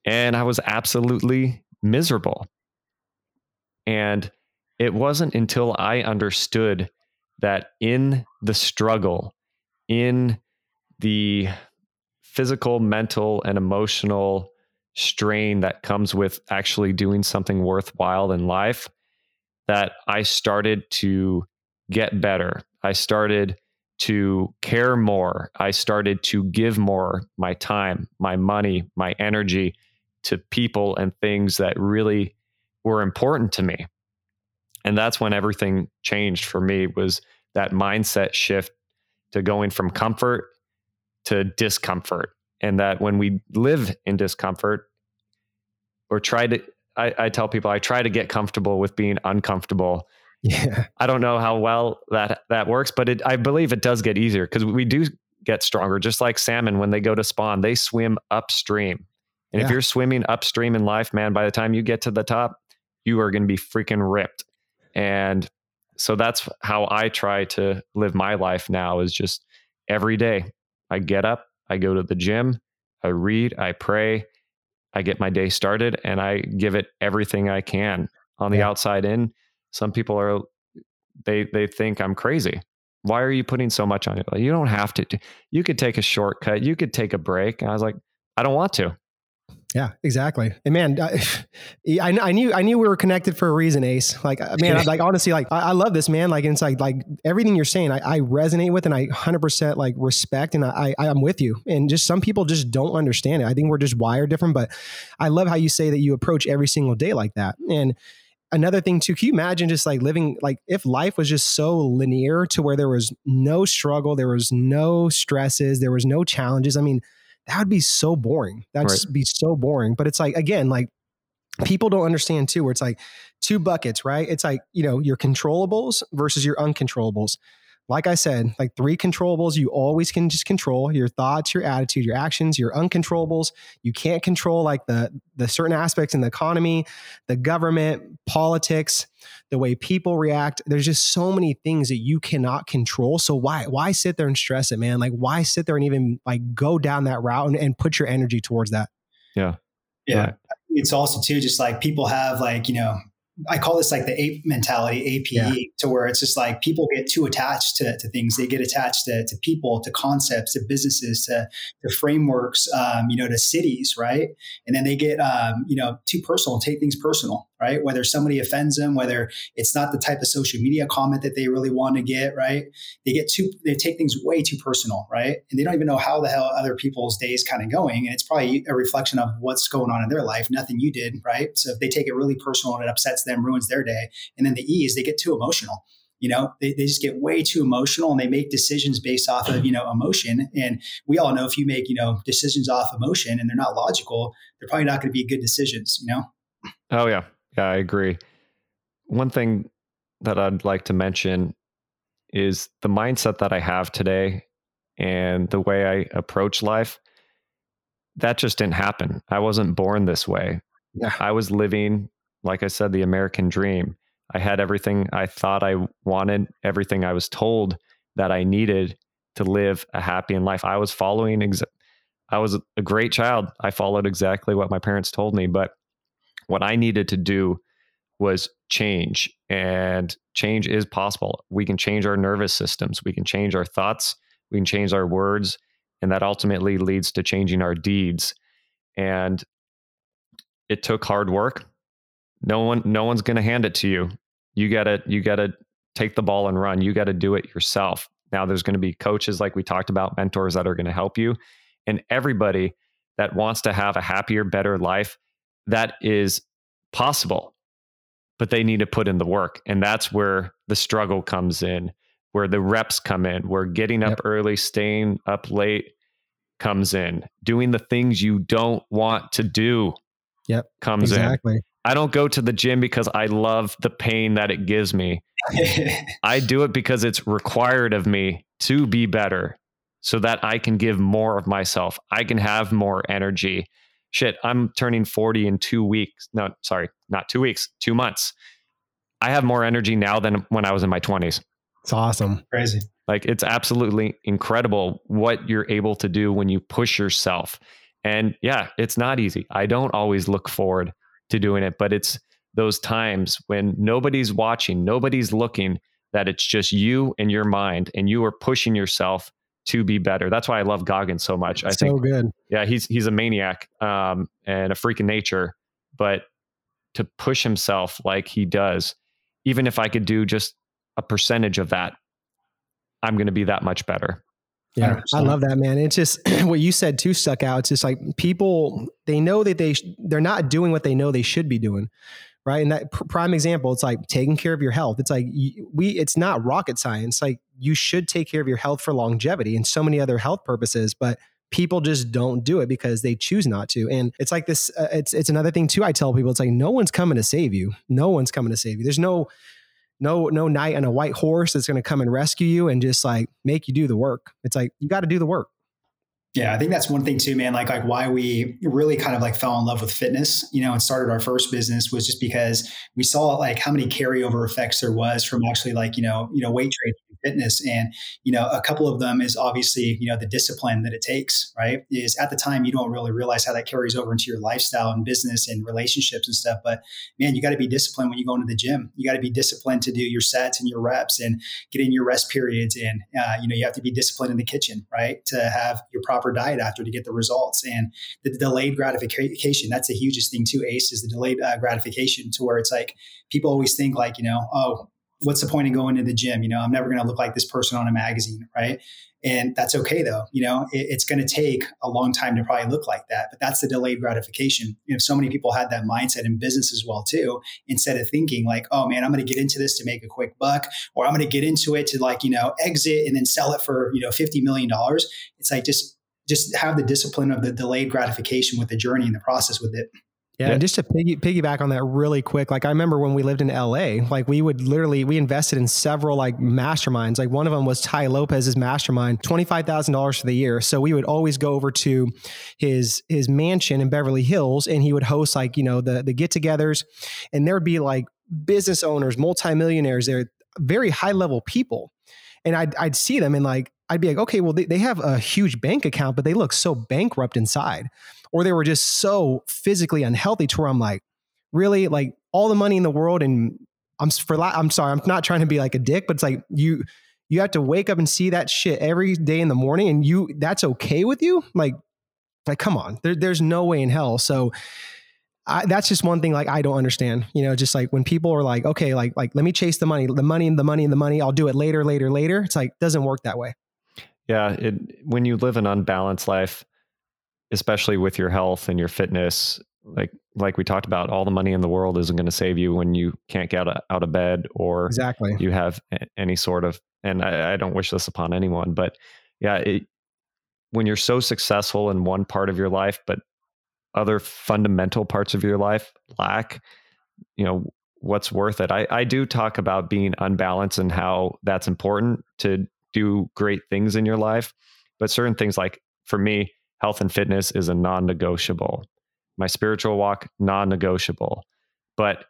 And I was absolutely miserable. And it wasn't until I understood that in the struggle, in the physical, mental, and emotional strain that comes with actually doing something worthwhile in life, that I started to get better. I started to care more. I started to give more my time, my money, my energy to people and things that really were important to me. And that's when everything changed for me was that mindset shift to going from comfort to discomfort. And that when we live in discomfort or try to, I, I tell people, I try to get comfortable with being uncomfortable yeah. I don't know how well that that works, but it, I believe it does get easier because we do get stronger. Just like salmon, when they go to spawn, they swim upstream. And yeah. if you're swimming upstream in life, man, by the time you get to the top, you are going to be freaking ripped. And so that's how I try to live my life now is just every day I get up, I go to the gym, I read, I pray, I get my day started, and I give it everything I can on the yeah. outside in some people are they they think I'm crazy. Why are you putting so much on it? Like, you don't have to. You could take a shortcut. You could take a break. And I was like, I don't want to. Yeah, exactly. And man, I, I, knew I knew we were connected for a reason, Ace. Like, uh, man, like honestly, like I, I, love this, man. Like, it's like like everything you're saying, I, I resonate with, and I 100 percent like respect, and I, I I'm with you. And just some people just don't understand it. I think we're just wired different, but I love how you say that you approach every single day like that. And another thing too can you imagine just like living like if life was just so linear to where there was no struggle there was no stresses there was no challenges? I mean that would be so boring. That'd right. be so boring. But it's like again like people don't understand too where it's like two buckets right? It's like you know your controllables versus your uncontrollables like I said, like three controllables you always can just control your thoughts, your attitude, your actions, your uncontrollables. You can't control like the the certain aspects in the economy, the government, politics, the way people react. There's just so many things that you cannot control. So why why sit there and stress it, man? Like why sit there and even like go down that route and, and put your energy towards that? Yeah. Yeah. Right. It's also too just like people have like, you know, I call this like the ape mentality, APE, yeah. to where it's just like people get too attached to, to things. They get attached to, to people, to concepts, to businesses, to, to frameworks, um, you know, to cities, right? And then they get, um, you know, too personal, take things personal right? Whether somebody offends them, whether it's not the type of social media comment that they really want to get, right? They get too, they take things way too personal, right? And they don't even know how the hell other people's days kind of going. And it's probably a reflection of what's going on in their life, nothing you did, right? So if they take it really personal and it upsets them, ruins their day. And then the E is they get too emotional you know they, they just get way too emotional and they make decisions based off of you know emotion and we all know if you make you know decisions off emotion and they're not logical they're probably not going to be good decisions you know oh yeah yeah, I agree. One thing that I'd like to mention is the mindset that I have today and the way I approach life. That just didn't happen. I wasn't born this way. Yeah. I was living, like I said, the American dream. I had everything I thought I wanted, everything I was told that I needed to live a happy and life. I was following exa- I was a great child. I followed exactly what my parents told me, but what I needed to do was change and change is possible. We can change our nervous systems, we can change our thoughts, we can change our words, and that ultimately leads to changing our deeds. And it took hard work. No one no one's going to hand it to you. You got to you got to take the ball and run. You got to do it yourself. Now there's going to be coaches like we talked about, mentors that are going to help you and everybody that wants to have a happier, better life that is possible but they need to put in the work. And that's where the struggle comes in, where the reps come in, where getting up yep. early, staying up late comes in, doing the things you don't want to do. Yep. Comes exactly. in. I don't go to the gym because I love the pain that it gives me. I do it because it's required of me to be better so that I can give more of myself. I can have more energy shit, I'm turning 40 in two weeks. No, sorry, not two weeks, two months. I have more energy now than when I was in my 20s. It's awesome. Crazy. Like it's absolutely incredible what you're able to do when you push yourself. And yeah, it's not easy. I don't always look forward to doing it, but it's those times when nobody's watching, nobody's looking, that it's just you and your mind, and you are pushing yourself to be better. That's why I love Goggins so much. I think so good. Yeah, he's he's a maniac um, and a freak in nature, but to push himself like he does, even if I could do just a percentage of that, I'm going to be that much better. Yeah, 100%. I love that, man. It's just what you said too stuck out. It's just like people they know that they they're not doing what they know they should be doing right? And that pr- prime example, it's like taking care of your health. It's like we, it's not rocket science. Like you should take care of your health for longevity and so many other health purposes, but people just don't do it because they choose not to. And it's like this. Uh, it's it's another thing too. I tell people, it's like no one's coming to save you. No one's coming to save you. There's no no no knight on a white horse that's going to come and rescue you and just like make you do the work. It's like you got to do the work. Yeah, I think that's one thing too, man. Like, like why we really kind of like fell in love with fitness, you know, and started our first business was just because we saw like how many carryover effects there was from actually like you know, you know, weight training fitness. And, you know, a couple of them is obviously, you know, the discipline that it takes, right? Is at the time you don't really realize how that carries over into your lifestyle and business and relationships and stuff. But man, you got to be disciplined when you go into the gym. You got to be disciplined to do your sets and your reps and get in your rest periods. And, uh, you know, you have to be disciplined in the kitchen, right? To have your proper diet after to get the results. And the delayed gratification, that's the hugest thing too, Ace, is the delayed uh, gratification to where it's like people always think like, you know, oh, what's the point of going to the gym? You know, I'm never going to look like this person on a magazine, right? And that's okay though. You know, it, it's going to take a long time to probably look like that, but that's the delayed gratification. You know, so many people had that mindset in business as well too. Instead of thinking like, oh man, I'm going to get into this to make a quick buck, or I'm going to get into it to like you know exit and then sell it for you know fifty million dollars. It's like just just have the discipline of the delayed gratification with the journey and the process with it. Yeah, yeah. And just to piggy, piggyback on that really quick, like I remember when we lived in LA, like we would literally we invested in several like masterminds. Like one of them was Tai Lopez's mastermind, twenty five thousand dollars for the year. So we would always go over to his his mansion in Beverly Hills, and he would host like you know the the get-togethers, and there would be like business owners, multimillionaires, they're very high level people, and I'd I'd see them and like I'd be like, okay, well they, they have a huge bank account, but they look so bankrupt inside or they were just so physically unhealthy to where I'm like, really, like all the money in the world, and I'm for I'm sorry, I'm not trying to be like a dick, but it's like you you have to wake up and see that shit every day in the morning, and you that's okay with you, like like come on, there, there's no way in hell. So. I, that's just one thing like I don't understand. You know, just like when people are like, okay, like like let me chase the money, the money, and the money, and the money. I'll do it later, later, later. It's like doesn't work that way. Yeah, it when you live an unbalanced life, especially with your health and your fitness like like we talked about all the money in the world isn't going to save you when you can't get out of, bed or exactly. you have any sort of and I, I don't wish this upon anyone but yeah it, when you're so successful in one part of your life but other fundamental parts of your life lack you know what's worth it? I, I do talk about being unbalanced and how that's important to do great things in your life but certain things like for me health and fitness is a non negotiable. My spiritual walk, non negotiable. But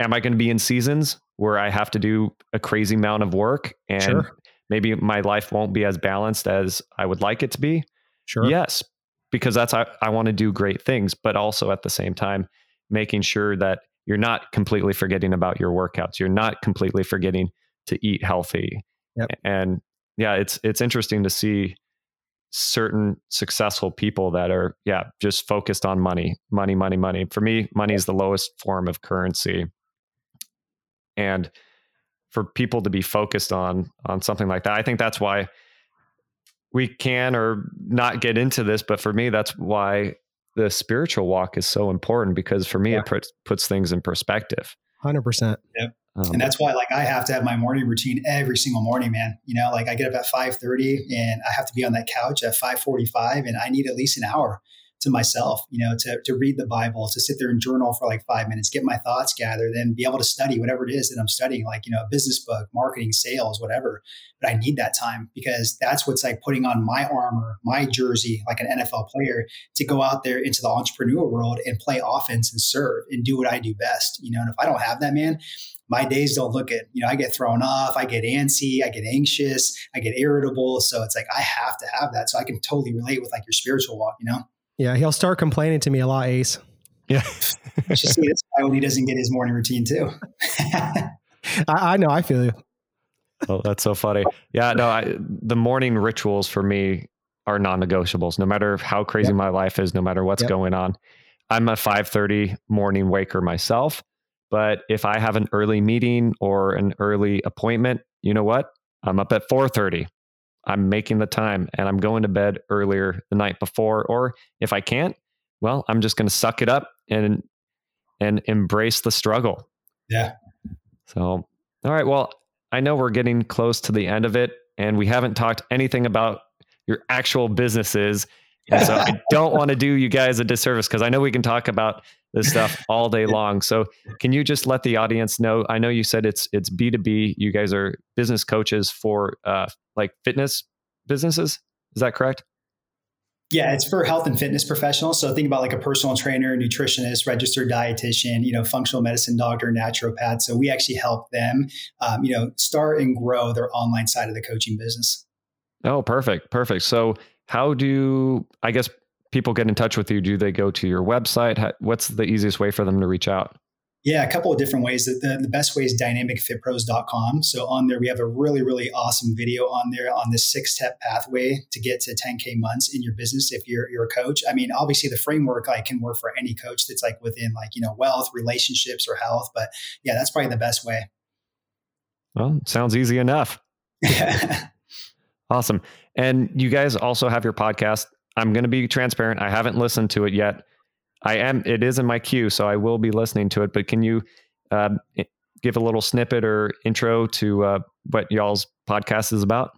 am I going to be in seasons where I have to do a crazy amount of work and sure. maybe my life won't be as balanced as I would like it to be? Sure. Yes, because that's I, I want to do great things, but also at the same time making sure that you're not completely forgetting about your workouts. You're not completely forgetting to eat healthy. Yep. And yeah, it's it's interesting to see certain successful people that are yeah just focused on money money money money. For me money is the lowest form of currency. And for people to be focused on on something like that i think that's why we can or not get into this but for me that's why the spiritual walk is so important because for me yeah. it puts puts things in perspective 100% yep. Um, and that's why like I have to have my morning routine every single morning, man. You know, like I get up at 5:30 and I have to be on that couch at 5:45 and I need at least an hour to myself, you know, to, to read the Bible, to sit there and journal for like five minutes, get my thoughts gathered, then be able to study whatever it is that I'm studying, like, you know, a business book, marketing, sales, whatever. But I need that time because that's what's like putting on my armor, my jersey, like an NFL player, to go out there into the entrepreneurial world and play offense and serve and do what I do best. You know, and if I don't have that, man, my days don't look it. You know, I get thrown off, I get antsy, I get anxious, I get irritable. So it's like I have to have that. So I can totally relate with like your spiritual walk, you know? Yeah, he'll start complaining to me a lot, Ace. Yeah. just see that's why when he doesn't get his morning routine too. I, I, know, I feel you. Oh, that's so funny. Yeah, no, I, the morning rituals for me are non-negotiables. No matter how crazy yep. my life is, no matter what's yep. going on, I'm a 5:30 morning waker myself. But if I have an early meeting or an early appointment, you know what? I'm up at 4:30. I'm making the time and I'm going to bed earlier the night before or if I can't, well, I'm just going to suck it up and and embrace the struggle. Yeah. So, all right, well, I know we're getting close to the end of it and we haven't talked anything about your actual businesses. And so I don't want to do you guys a disservice because I know we can talk about this stuff all day long. So can you just let the audience know? I know you said it's it's B two B. You guys are business coaches for uh, like fitness businesses. Is that correct? Yeah, it's for health and fitness professionals. So think about like a personal trainer, nutritionist, registered dietitian, you know, functional medicine doctor, naturopath. So we actually help them, um, you know, start and grow their online side of the coaching business. Oh, perfect, perfect. So how do I guess people get in touch with you? Do they go to your website? What's the easiest way for them to reach out? Yeah, a couple of different ways. The, the, the, best way is dynamicfitpros.com. So on there, we have a really, really awesome video on there on this six step pathway to get to 10K months in your business if you're, you're a coach. I mean, obviously the framework like can work for any coach that's like within like, you know, wealth, relationships or health. But yeah, that's probably the best way. Well, sounds easy enough. awesome. And you guys also have your podcast. I'm going to be transparent. I haven't listened to it yet. I am. It is in my queue, so I will be listening to it. But can you uh, give a little snippet or intro to uh, what y'all's podcast is about?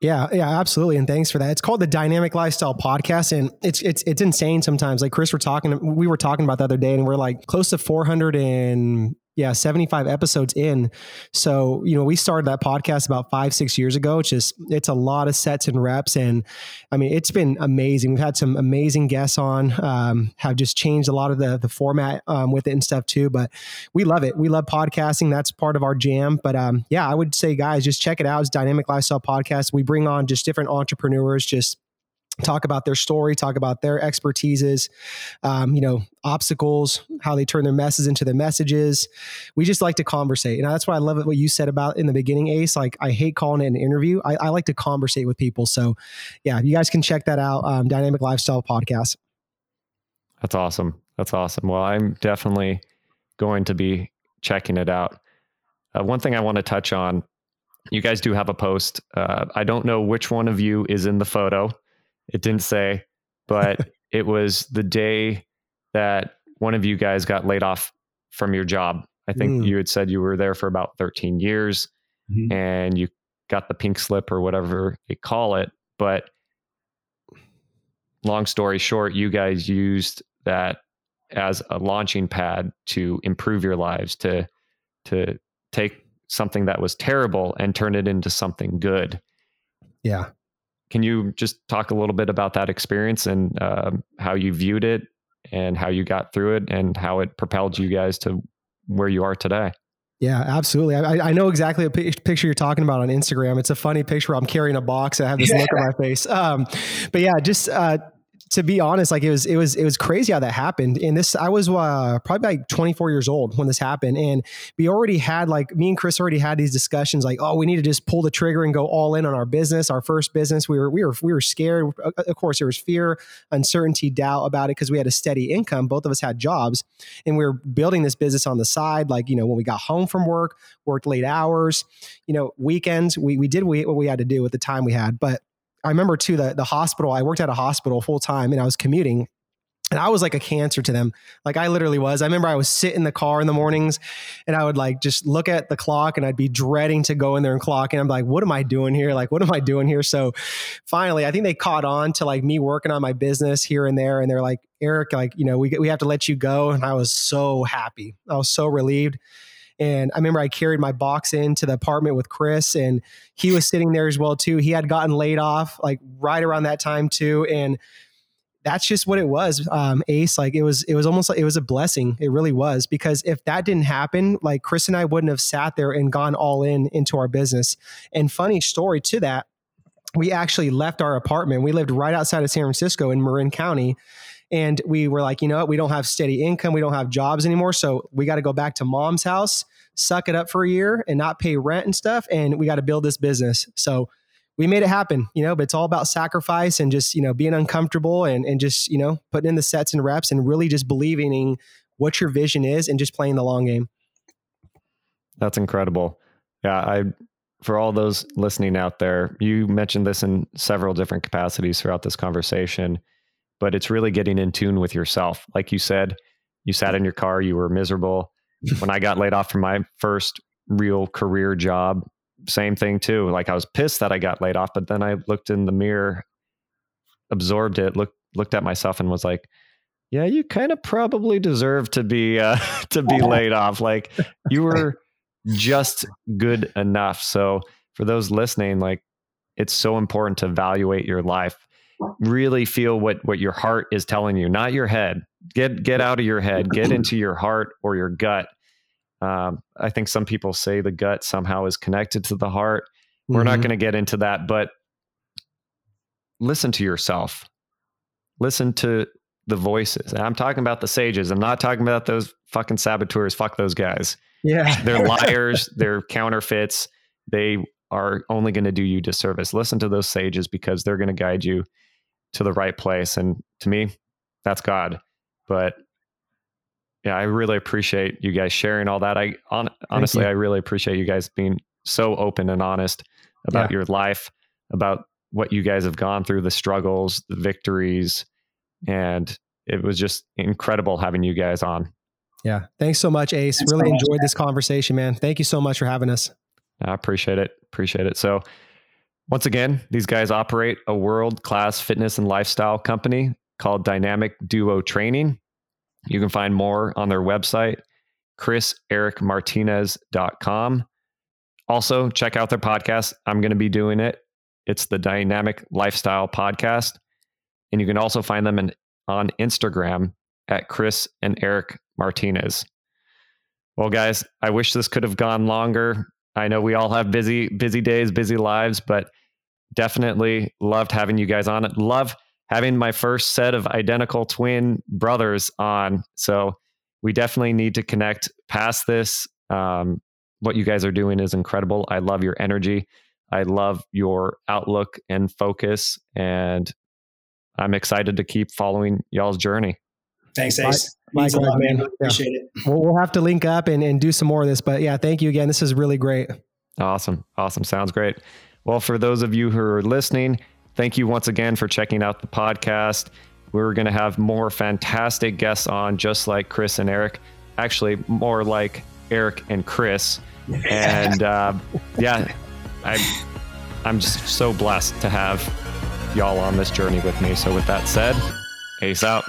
Yeah, yeah, absolutely, and thanks for that. It's called the Dynamic Lifestyle Podcast, and it's it's it's insane sometimes. Like Chris, we're talking, we were talking about the other day, and we're like close to 400 and yeah 75 episodes in. So you know we started that podcast about five six years ago. It's just it's a lot of sets and reps. And i mean it's been amazing. We've had some amazing guests on um, have just changed a lot of the the format um, with it and stuff too. But we love it. We love podcasting. That's part of our jam. But um, yeah i would say guys just check it out. It's dynamic lifestyle podcast. We bring on just different entrepreneurs just talk about their story, talk about their expertises, um, you know, obstacles, how they turn their messes into their messages. We just like to conversate. And that's why I love it what you said about in the beginning, Ace. Like, I hate calling it an interview. I, I like to conversate with people. So, yeah, you guys can check that out. Um, Dynamic Lifestyle Podcast. That's awesome. That's awesome. Well, I'm definitely going to be checking it out. Uh, one thing I want to touch on you guys do have a post. Uh, I don't know which one of you is in the photo. It didn't say, but it was the day that one of you guys got laid off from your job. I think mm. you had said you were there for about 13 years mm-hmm. and you got the pink slip or whatever they call it. But long story short, you guys used that as a launching pad to improve your lives, to to take something that was terrible and turn it into something good. Yeah. Can you just talk a little bit about that experience and uh, how you viewed it and how you got through it and how it propelled you guys to where you are today? Yeah, absolutely. I, I know exactly a p- picture you're talking about on Instagram. It's a funny picture. Where I'm carrying a box. I have this yeah. look on my face. Um, but yeah, just uh, to be honest, like it was, it was, it was crazy how that happened. And this, I was uh, probably like 24 years old when this happened, and we already had like me and Chris already had these discussions, like, oh, we need to just pull the trigger and go all in on our business, our first business. We were, we were, we were scared. Of course, there was fear, uncertainty, doubt about it because we had a steady income. Both of us had jobs, and we were building this business on the side. Like you know, when we got home from work, worked late hours, you know, weekends, we we did what we had to do with the time we had, but I remember too the the hospital. I worked at a hospital full time, and I was commuting. And I was like a cancer to them. Like I literally was. I remember I would sit in the car in the mornings and I would like just look at the clock and I'd be dreading to go in there and clock. And I'm like, what am I doing here? Like, what am I doing here? So finally, I think they caught on to like me working on my business here and there. And they're like, Eric, like, you know, we, we have to let you go. And I was so happy. I was so relieved. And I remember I carried my box into the apartment with Chris, and he was sitting there as well too. He had gotten laid off like right around that time too, and that's just what it was um, ace. Like it was it was almost like it was a blessing. It really was because if that didn't happen like chris and i wouldn't have sat there and gone all in into our business. And funny story to that we actually left our apartment. We lived right outside of san francisco in marin county and we were like, you know what? We don't have steady income. We don't have jobs anymore. So we got to go back to mom's house, suck it up for a year and not pay rent and stuff. And we got to build this business. So we made it happen, you know, but it's all about sacrifice and just, you know, being uncomfortable and, and just, you know, putting in the sets and reps and really just believing in what your vision is and just playing the long game. That's incredible. Yeah. I, for all those listening out there, you mentioned this in several different capacities throughout this conversation but it's really getting in tune with yourself. Like you said, you sat in your car, you were miserable. when I got laid off from my first real career job, same thing too. Like I was pissed that I got laid off, but then I looked in the mirror, absorbed it, looked looked at myself and was like, yeah, you kind of probably deserve to be uh, to be laid off. Like you were just good enough. So for those listening, like it's so important to evaluate your life really feel what what your heart is telling you, not your head. Get get out of your head, get into your heart or your gut. Um, I think some people say the gut somehow is connected to the heart. We're mm-hmm. not going to get into that, but listen to yourself. Listen to the voices. And I'm talking about the sages. I'm not talking about those fucking saboteurs. Fuck those guys. Yeah. they're liars. they're counterfeits. They are only going to do you disservice. Listen to those sages because they're going to guide you to the right place. And to me, that's God. But yeah, I really appreciate you guys sharing all that. I on, honestly, I really appreciate you guys being so open and honest about yeah. your life, about what you guys have gone through, the struggles, the victories, and it was just incredible having you guys on. Yeah, thanks so much, Ace. Thanks really enjoyed this conversation, man. Thank you so much for having us. I appreciate it. Appreciate it. So once again, these guys operate a world class fitness and lifestyle company called Dynamic Duo Training. You can find more on their website, chrisericmartinez.com. Also, check out their podcast. I'm going to be doing it. It's the Dynamic Lifestyle Podcast. And you can also find them in, on Instagram at Chris and Eric Martinez. Well, guys, I wish this could have gone longer. I know we all have busy, busy days, busy lives, but definitely loved having you guys on it. Love having my first set of identical twin brothers on. So we definitely need to connect past this. Um, what you guys are doing is incredible. I love your energy. I love your outlook and focus. And I'm excited to keep following y'all's journey. Thanks, Ace. Likewise, man. Appreciate it. We'll, we'll have to link up and, and do some more of this. But yeah, thank you again. This is really great. Awesome. Awesome. Sounds great. Well, for those of you who are listening, thank you once again for checking out the podcast. We're going to have more fantastic guests on, just like Chris and Eric. Actually, more like Eric and Chris. And uh, yeah, I'm, I'm just so blessed to have y'all on this journey with me. So, with that said, ace out.